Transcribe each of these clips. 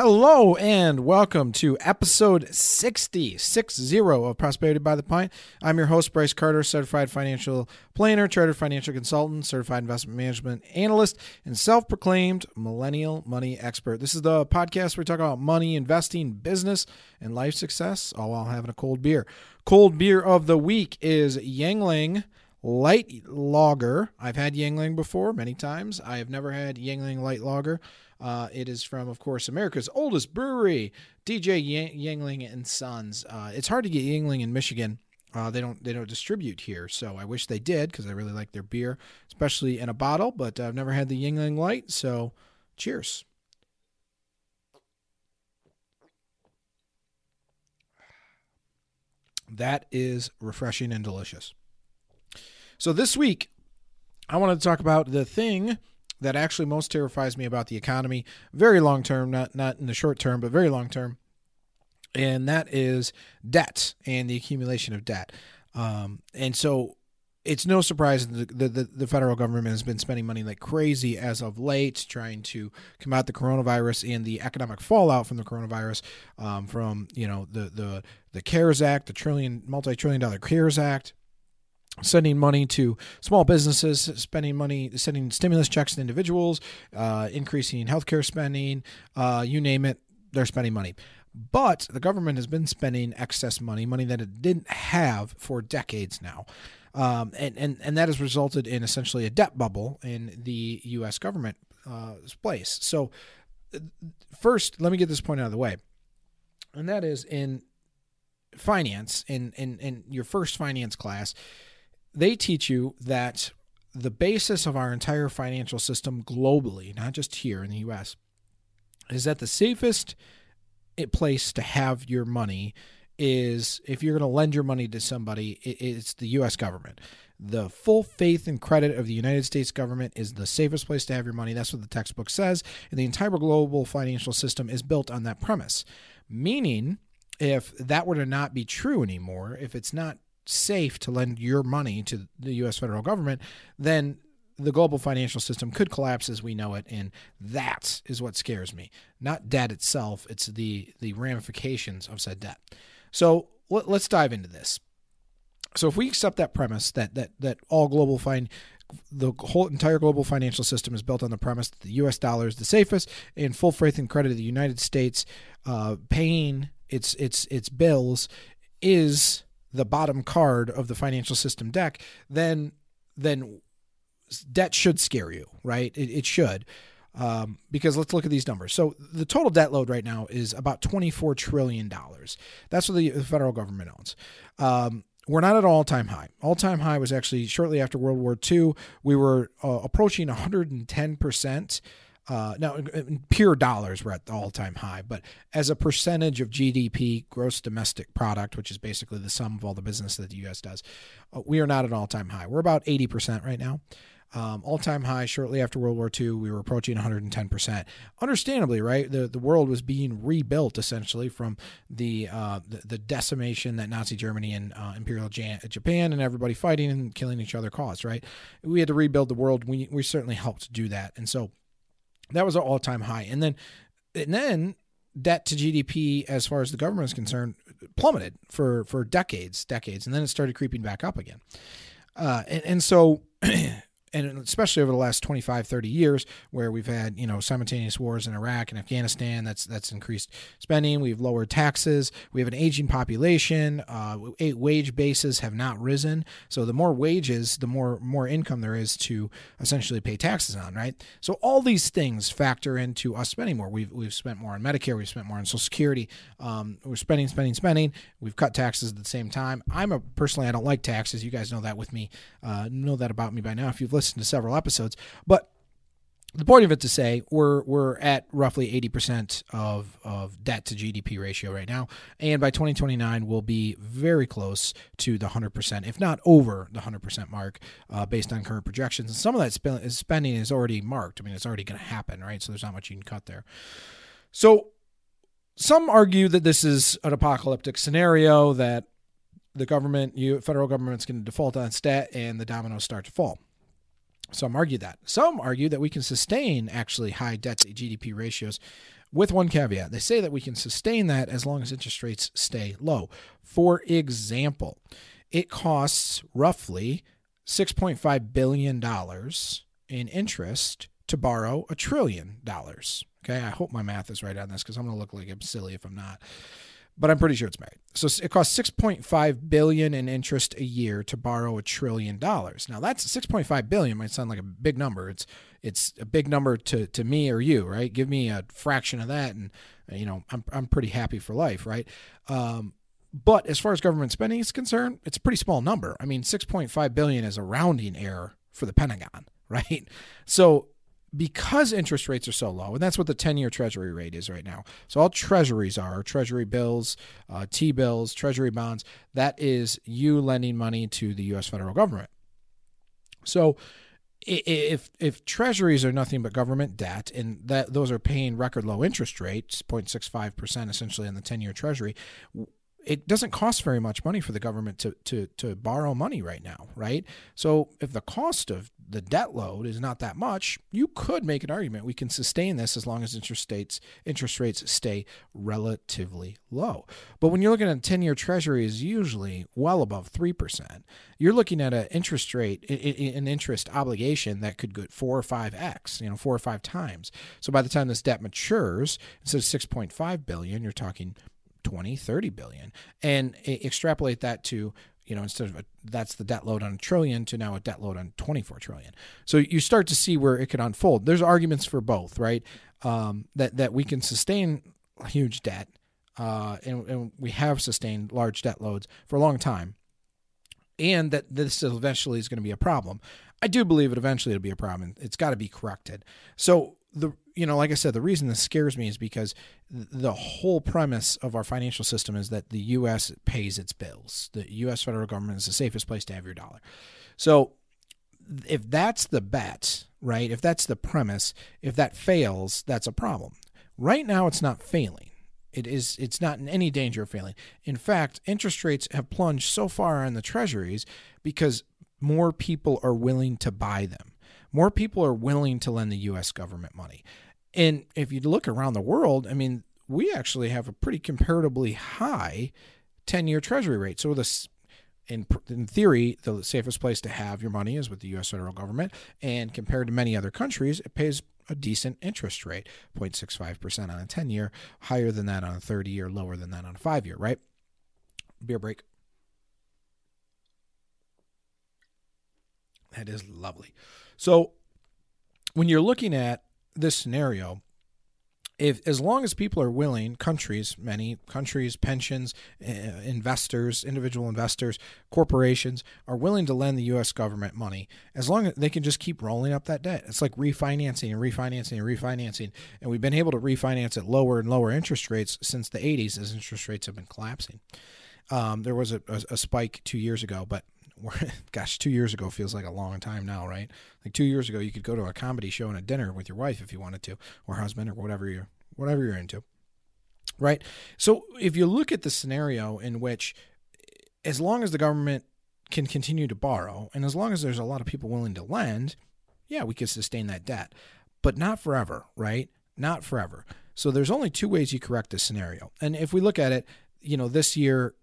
Hello and welcome to episode 60, 60 of Prosperity by the Pint. I'm your host, Bryce Carter, certified financial planner, chartered financial consultant, certified investment management analyst, and self proclaimed millennial money expert. This is the podcast where we talk about money, investing, business, and life success, all while having a cold beer. Cold beer of the week is Yuengling Light Lager. I've had Yuengling before many times. I have never had Yuengling Light Lager. Uh, it is from, of course, America's oldest brewery, DJ Yuengling and Sons. Uh, it's hard to get Yuengling in Michigan. Uh, they don't they don't distribute here, so I wish they did because I really like their beer, especially in a bottle. But I've never had the Yuengling Light, so cheers. That is refreshing and delicious. So this week, I wanted to talk about the thing that actually most terrifies me about the economy, very long term, not not in the short term, but very long term, and that is debt and the accumulation of debt. Um, and so it's no surprise that the, the, the, federal government has been spending money like crazy as of late, trying to combat the coronavirus and the economic fallout from the coronavirus, um, from you know the the the CARES Act, the trillion multi trillion dollar CARES Act, sending money to small businesses, spending money, sending stimulus checks to individuals, uh, increasing healthcare spending, uh, you name it, they're spending money. But the government has been spending excess money, money that it didn't have for decades now. Um, and, and, and that has resulted in essentially a debt bubble in the U.S. government uh, place. So, first, let me get this point out of the way. And that is in finance, in, in, in your first finance class, they teach you that the basis of our entire financial system globally, not just here in the US, is that the safest eh, place to have your money is if you're going to lend your money to somebody, it's the US government. The full faith and credit of the United States government is the safest place to have your money. That's what the textbook says. And the entire global financial system is built on that premise. Meaning, if that were to not be true anymore, if it's not safe to lend your money to the US federal government, then the global financial system could collapse as we know it and that is what scares me not debt itself it's the the ramifications of said debt so let, us dive into this so if we accept that premise that that that all global fine the whole entire global financial system is built on the premise that the U.S. dollar is the safest, and full faith and credit of the United States uh, paying its its its bills is the bottom card of the financial system deck, then then debt should scare you, right? It, it should. Um, because let's look at these numbers. So the total debt load right now is about $24 trillion. That's what the federal government owns. Um, we're not at all time high. All time high was actually shortly after World War II. We were uh, approaching 110% uh, now, in pure dollars, we're at the all time high, but as a percentage of GDP, gross domestic product, which is basically the sum of all the business that the U.S. does, uh, we are not at all time high. We're about 80% right now. Um, all time high shortly after World War II, we were approaching 110%. Understandably, right? The, the world was being rebuilt essentially from the, uh, the, the, decimation that Nazi Germany and uh, Imperial Japan and everybody fighting and killing each other caused, right? We had to rebuild the world. We, we certainly helped do that. And so, that was an all time high. And then, and then debt to GDP, as far as the government is concerned, plummeted for for decades, decades, and then it started creeping back up again. Uh, and, and so and especially over the last 25 30 years where we've had you know simultaneous wars in iraq and afghanistan that's that's increased spending we've lowered taxes we have an aging population uh, wage bases have not risen. So the more wages the more more income there is to essentially pay taxes on right? So all these things factor into us spending more. We've, we've spent more on medicare we've spent more on social security um, we're spending spending spending. We've cut taxes at the same time. I'm a personally i don't like taxes. You guys know that with me. Uh, know that about me by now. If you've listened to several episodes. But the point of it to say we're we're at roughly 80% of, of debt to GDP ratio right now. And by 2029 we'll be very close to the 100% if not over the 100% mark uh, based on current projections. And some of that sp- spending is already marked. I mean it's already going to happen right? So there's not much you can cut there. So some argue that this is an apocalyptic scenario that the government you federal government's going to default on debt and the dominoes start to fall some argue that. Some argue that we can sustain actually high debt to GDP ratios with one caveat. They say that we can sustain that as long as interest rates stay low. For example, it costs roughly $6.5 billion in interest to borrow a trillion dollars. Okay, I hope my math is right on this because I'm going to look like I'm silly if I'm not. But I'm pretty sure it's right. So it costs 6.5 billion in interest a year to borrow a trillion dollars. Now that's 6.5 billion might sound like a big number. It's it's a big number to to me or you, right? Give me a fraction of that, and you know I'm I'm pretty happy for life, right? Um, but as far as government spending is concerned, it's a pretty small number. I mean, 6.5 billion is a rounding error for the Pentagon, right? So because interest rates are so low, and that's what the 10 year treasury rate is right now. So, all treasuries are treasury bills, uh, T bills, treasury bonds. That is you lending money to the U.S. federal government. So, if if treasuries are nothing but government debt and that those are paying record low interest rates 0.65% essentially on the 10 year treasury it doesn't cost very much money for the government to, to, to borrow money right now, right? So if the cost of the debt load is not that much, you could make an argument we can sustain this as long as interest rates interest rates stay relatively low. But when you're looking at a 10-year treasury is usually well above 3%. You're looking at an interest rate an interest obligation that could go 4 or 5x, you know, 4 or 5 times. So by the time this debt matures, instead of 6.5 billion, you're talking 20, 30 billion, and extrapolate that to you know instead of a, that's the debt load on a trillion to now a debt load on 24 trillion. So you start to see where it could unfold. There's arguments for both right? Um, that that we can sustain huge debt uh, and, and we have sustained large debt loads for a long time and that this eventually is going to be a problem. I do believe it eventually will be a problem it's got to be corrected. So the you know, like I said, the reason this scares me is because the whole premise of our financial system is that the U.S. pays its bills. The U.S. federal government is the safest place to have your dollar. So, if that's the bet, right? If that's the premise, if that fails, that's a problem. Right now, it's not failing. It is. It's not in any danger of failing. In fact, interest rates have plunged so far in the treasuries because more people are willing to buy them more people are willing to lend the US government money. And if you look around the world, I mean, we actually have a pretty comparatively high 10 year treasury rate. So, this, in, in theory, the safest place to have your money is with the US federal government. And compared to many other countries, it pays a decent interest rate 0.65% on a 10 year, higher than that on a 30 year, lower than that on a five year, right? Beer break. That is lovely. So when you're looking at this scenario, if as long as people are willing, countries, many countries, pensions, uh, investors, individual investors, corporations are willing to lend the U.S. government money, as long as they can just keep rolling up that debt. It's like refinancing and refinancing and refinancing, and we've been able to refinance at lower and lower interest rates since the 80s as interest rates have been collapsing. Um, there was a, a, a spike two years ago, but gosh, two years ago feels like a long time now, right? Like two years ago, you could go to a comedy show and a dinner with your wife if you wanted to, or husband, or whatever you're whatever you're into, right? So if you look at the scenario in which, as long as the government can continue to borrow, and as long as there's a lot of people willing to lend, yeah, we could sustain that debt, but not forever, right? Not forever. So there's only two ways you correct this scenario. And if we look at it, you know, this year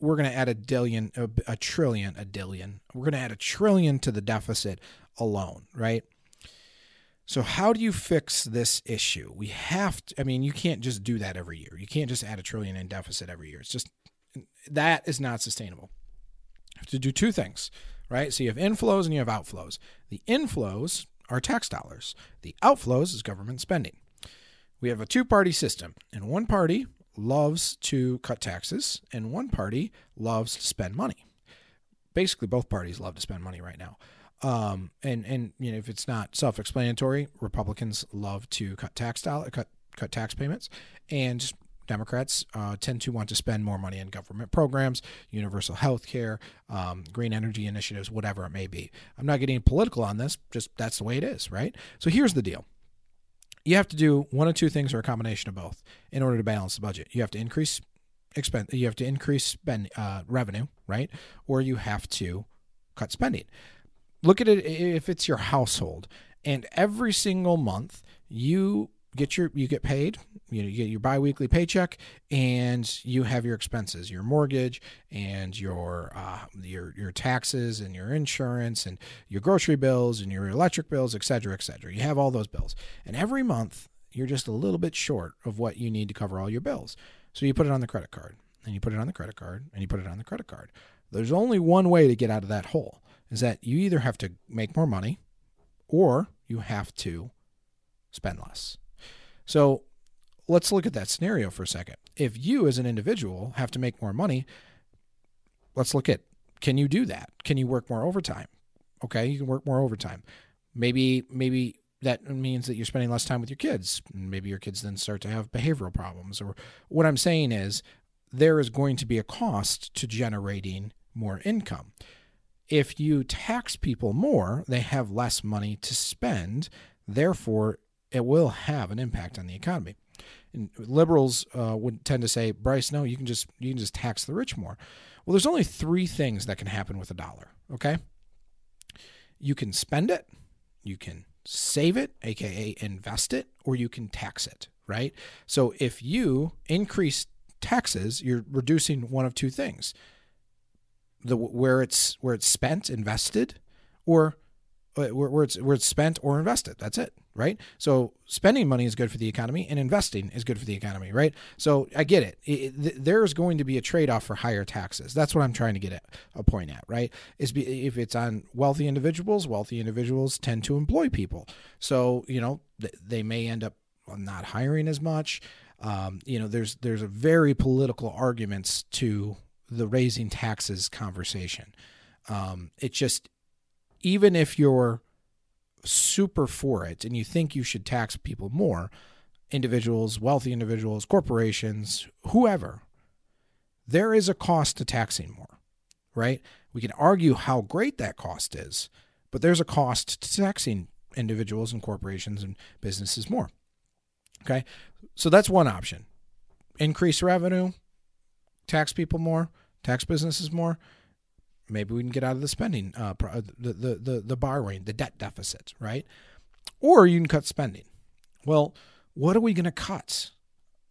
we're going to add a dillion, a, a trillion, a dillion. We're going to add a trillion to the deficit alone, right? So how do you fix this issue? We have to, I mean, you can't just do that every year. You can't just add a trillion in deficit every year. It's just that is not sustainable. You have to do two things, right? So you have inflows and you have outflows. The inflows are tax dollars. The outflows is government spending. We have a two-party system, and one party loves to cut taxes and one party loves to spend money. Basically, both parties love to spend money right now. Um, and and you know if it's not self-explanatory, Republicans love to cut tax dollar, cut cut tax payments, and Democrats uh, tend to want to spend more money on government programs, universal health care, um, green energy initiatives, whatever it may be. I'm not getting political on this, just that's the way it is, right? So here's the deal you have to do one of two things or a combination of both in order to balance the budget. You have to increase expense, you have to increase spend uh, revenue, right? Or you have to cut spending. Look at it if it's your household, and every single month you get your you get paid you know you get your biweekly paycheck and you have your expenses your mortgage and your uh, your your taxes and your insurance and your grocery bills and your electric bills et cetera et cetera. You have all those bills. And every month you're just a little bit short of what you need to cover all your bills. So you put it on the credit card and you put it on the credit card and you put it on the credit card. There's only one way to get out of that hole is that you either have to make more money or you have to spend less. So let's look at that scenario for a second. If you as an individual have to make more money, let's look at can you do that? Can you work more overtime? Okay, you can work more overtime. Maybe maybe that means that you're spending less time with your kids. Maybe your kids then start to have behavioral problems or what I'm saying is there is going to be a cost to generating more income if you tax people more, they have less money to spend. Therefore, it will have an impact on the economy. And liberals uh, would tend to say, Bryce, no, you can just you can just tax the rich more. Well, there's only three things that can happen with a dollar. Okay, you can spend it, you can save it, aka invest it, or you can tax it. Right. So if you increase taxes, you're reducing one of two things the where it's where it's spent, invested, or where, where it's where it's spent or invested. That's it, right? So spending money is good for the economy, and investing is good for the economy, right? So I get it. it, it there's going to be a trade off for higher taxes. That's what I'm trying to get at, a point at, right? Is be, if it's on wealthy individuals, wealthy individuals tend to employ people, so you know they may end up not hiring as much. Um, you know, there's there's a very political arguments to the raising taxes conversation. Um, it just, even if you're super for it and you think you should tax people more, individuals, wealthy individuals, corporations, whoever, there is a cost to taxing more, right? We can argue how great that cost is, but there's a cost to taxing individuals and corporations and businesses more. Okay. So that's one option. Increase revenue, tax people more, tax businesses more, maybe we can get out of the spending, uh, uh, the, the, the, the borrowing, the debt deficit, right? Or you can cut spending. Well, what are we going to cut?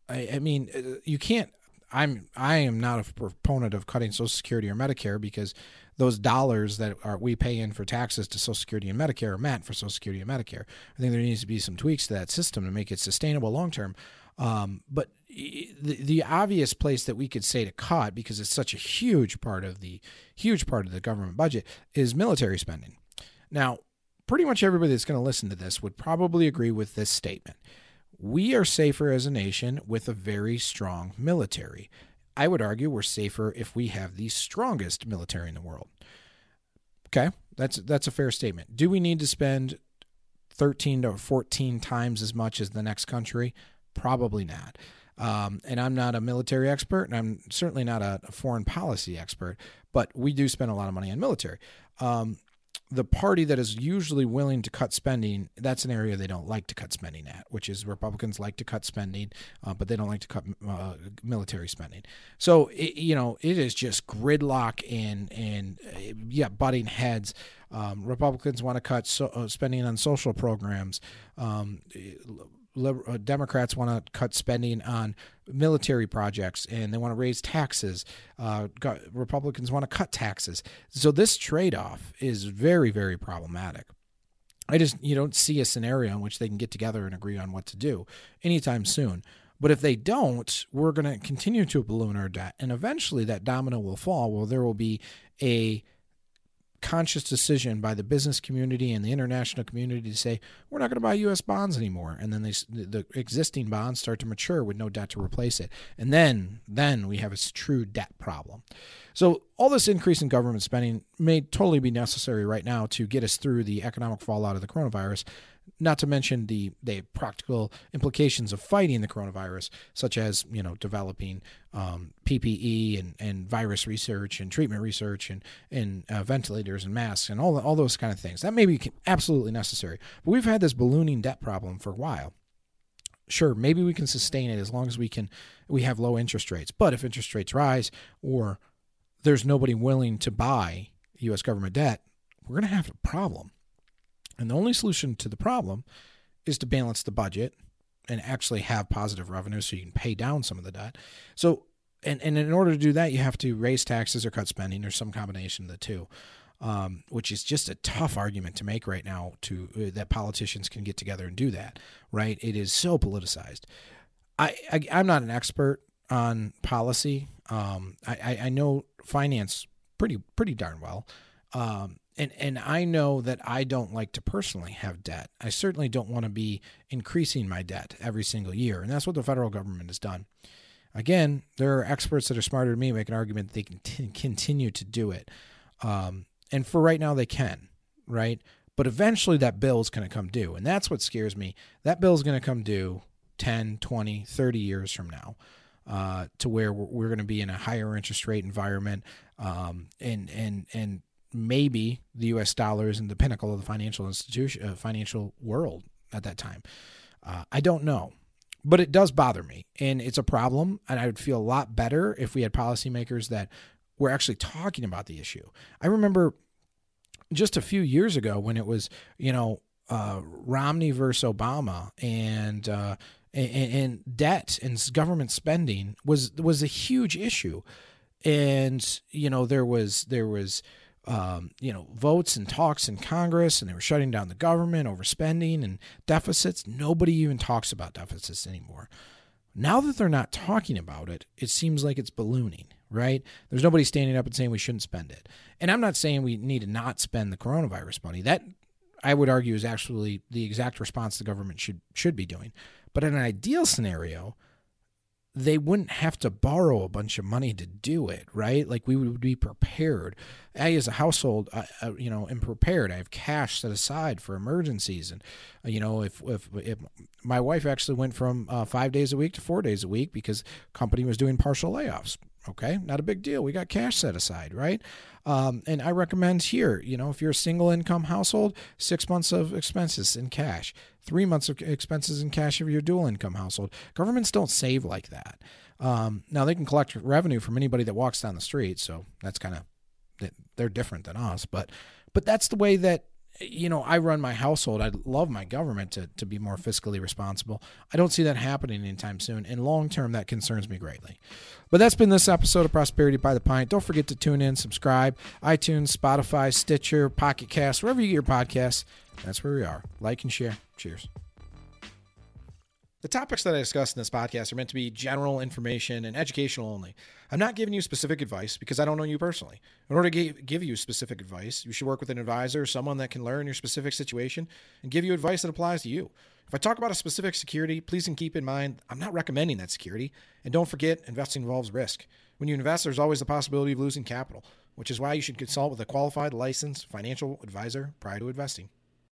I, I mean, uh, you can't. I'm I am not a proponent of cutting Social Security or Medicare because those dollars that are we pay in for taxes to Social Security and Medicare are meant for Social Security and Medicare. I think there needs to be some tweaks to that system to make it sustainable long term. Um, but the, the obvious place that we could say to cut because it's such a huge part of the huge part of the government budget is military spending. Now, pretty much everybody that's going to listen to this would probably agree with this statement. We are safer as a nation with a very strong military. I would argue we're safer if we have the strongest military in the world. Okay, that's that's a fair statement. Do we need to spend 13 to 14 times as much as the next country? Probably not. Um, and I'm not a military expert, and I'm certainly not a, a, foreign policy expert, but we do spend a lot of money on military. Um, the party that is usually willing to cut spending, that's an area they don't like to cut spending at, which is Republicans like to cut spending, uh, but they don't like to cut uh, military spending. So, it, you know, it is just gridlock and, and uh, yeah, butting heads. Um, Republicans want to cut so, uh, spending on social programs. Um, uh, Democrats want to cut spending on military projects and they want to raise taxes. Uh, Republicans want to cut taxes. So this trade off is very, very problematic. I just you don't see a scenario in which they can get together and agree on what to do anytime soon. But if they don't, we're going to continue to balloon our debt, and eventually that domino will fall. Well, there will be a conscious decision by the business community and the international community to say we're not going to buy U.S. bonds anymore, and then they, the existing bonds start to mature with no debt to replace it, and then then we have a true debt problem. So all this increase in government spending may totally be necessary right now to get us through the economic fallout of the coronavirus not to mention the the practical implications of fighting the coronavirus, such as you know developing um, PPE and, and virus research and treatment research and and uh, ventilators and masks and all all those kind of things. That may be absolutely necessary. But we've had this ballooning debt problem for a while. Sure, maybe we can sustain it as long as we can we have low interest rates. But if interest rates rise or there's nobody willing to buy U.S. government debt, we're going to have a problem. And the only solution to the problem is to balance the budget and actually have positive revenue so you can pay down some of the debt. So, and, and in order to do that, you have to raise taxes or cut spending or some combination of the two. Um, which is just a tough argument to make right now to uh, that politicians can get together and do that right it is so politicized I, I am not an expert on policy um, I, I know finance pretty pretty darn well um, and and I know that I don't like to personally have debt. I certainly don't want to be increasing my debt every single year, and that's what the federal government has done. Again, there are experts that are smarter than me make an argument that they can t- continue to do it, um, and for right now they can, right? But eventually that bill is going to come due, and that's what scares me. That bill is going to come due 10, 20, 30 years from now. Uh, to where we're, going to be in a higher interest rate environment, um, and and and maybe the U.S. dollar is in the pinnacle of the financial institution, uh, financial world at that time. Uh, I don't know, but it does bother me, and it's a problem. And I would feel a lot better if we had policymakers that were actually talking about the issue. I remember just a few years ago when it was, you know, uh, Romney versus Obama, and, uh, and and debt and government spending was was a huge issue, and you know there was there was um, you know, votes and talks in Congress, and they were shutting down the government overspending, and deficits. Nobody even talks about deficits anymore. Now that they're not talking about it, it seems like it's ballooning, right? There's nobody standing up and saying we shouldn't spend it. And I'm not saying we need to not spend the coronavirus money. That I would argue is actually the exact response the government should should be doing. But in an ideal scenario, they wouldn't have to borrow a bunch of money to do it, right? Like we would be prepared. I, as a household, I, I, you know, am prepared. I have cash set aside for emergencies, and uh, you know, if if, if my wife actually went from uh, five days a week to four days a week because company was doing partial layoffs. Okay, not a big deal. We got cash set aside, right? Um, and I recommend here, you know, if you're a single income household, six months of expenses in cash, three months of expenses in cash if you're a dual income household. Governments don't save like that. Um, now they can collect revenue from anybody that walks down the street, so that's kind of they're different than us, but but that's the way that you know, I run my household. I love my government to, to be more fiscally responsible. I don't see that happening anytime soon. And long term, that concerns me greatly. But that's been this episode of Prosperity by the Pint. Don't forget to tune in, subscribe, iTunes, Spotify, Stitcher, Pocket Cast, wherever you get your podcasts. That's where we are. Like and share. Cheers. The topics that I discuss in this podcast are meant to be general information and educational only. I'm not giving you specific advice because I don't know you personally. In order to give you specific advice, you should work with an advisor, someone that can learn your specific situation and give you advice that applies to you. If I talk about a specific security, please keep in mind I'm not recommending that security. And don't forget, investing involves risk. When you invest, there's always the possibility of losing capital, which is why you should consult with a qualified, licensed financial advisor prior to investing.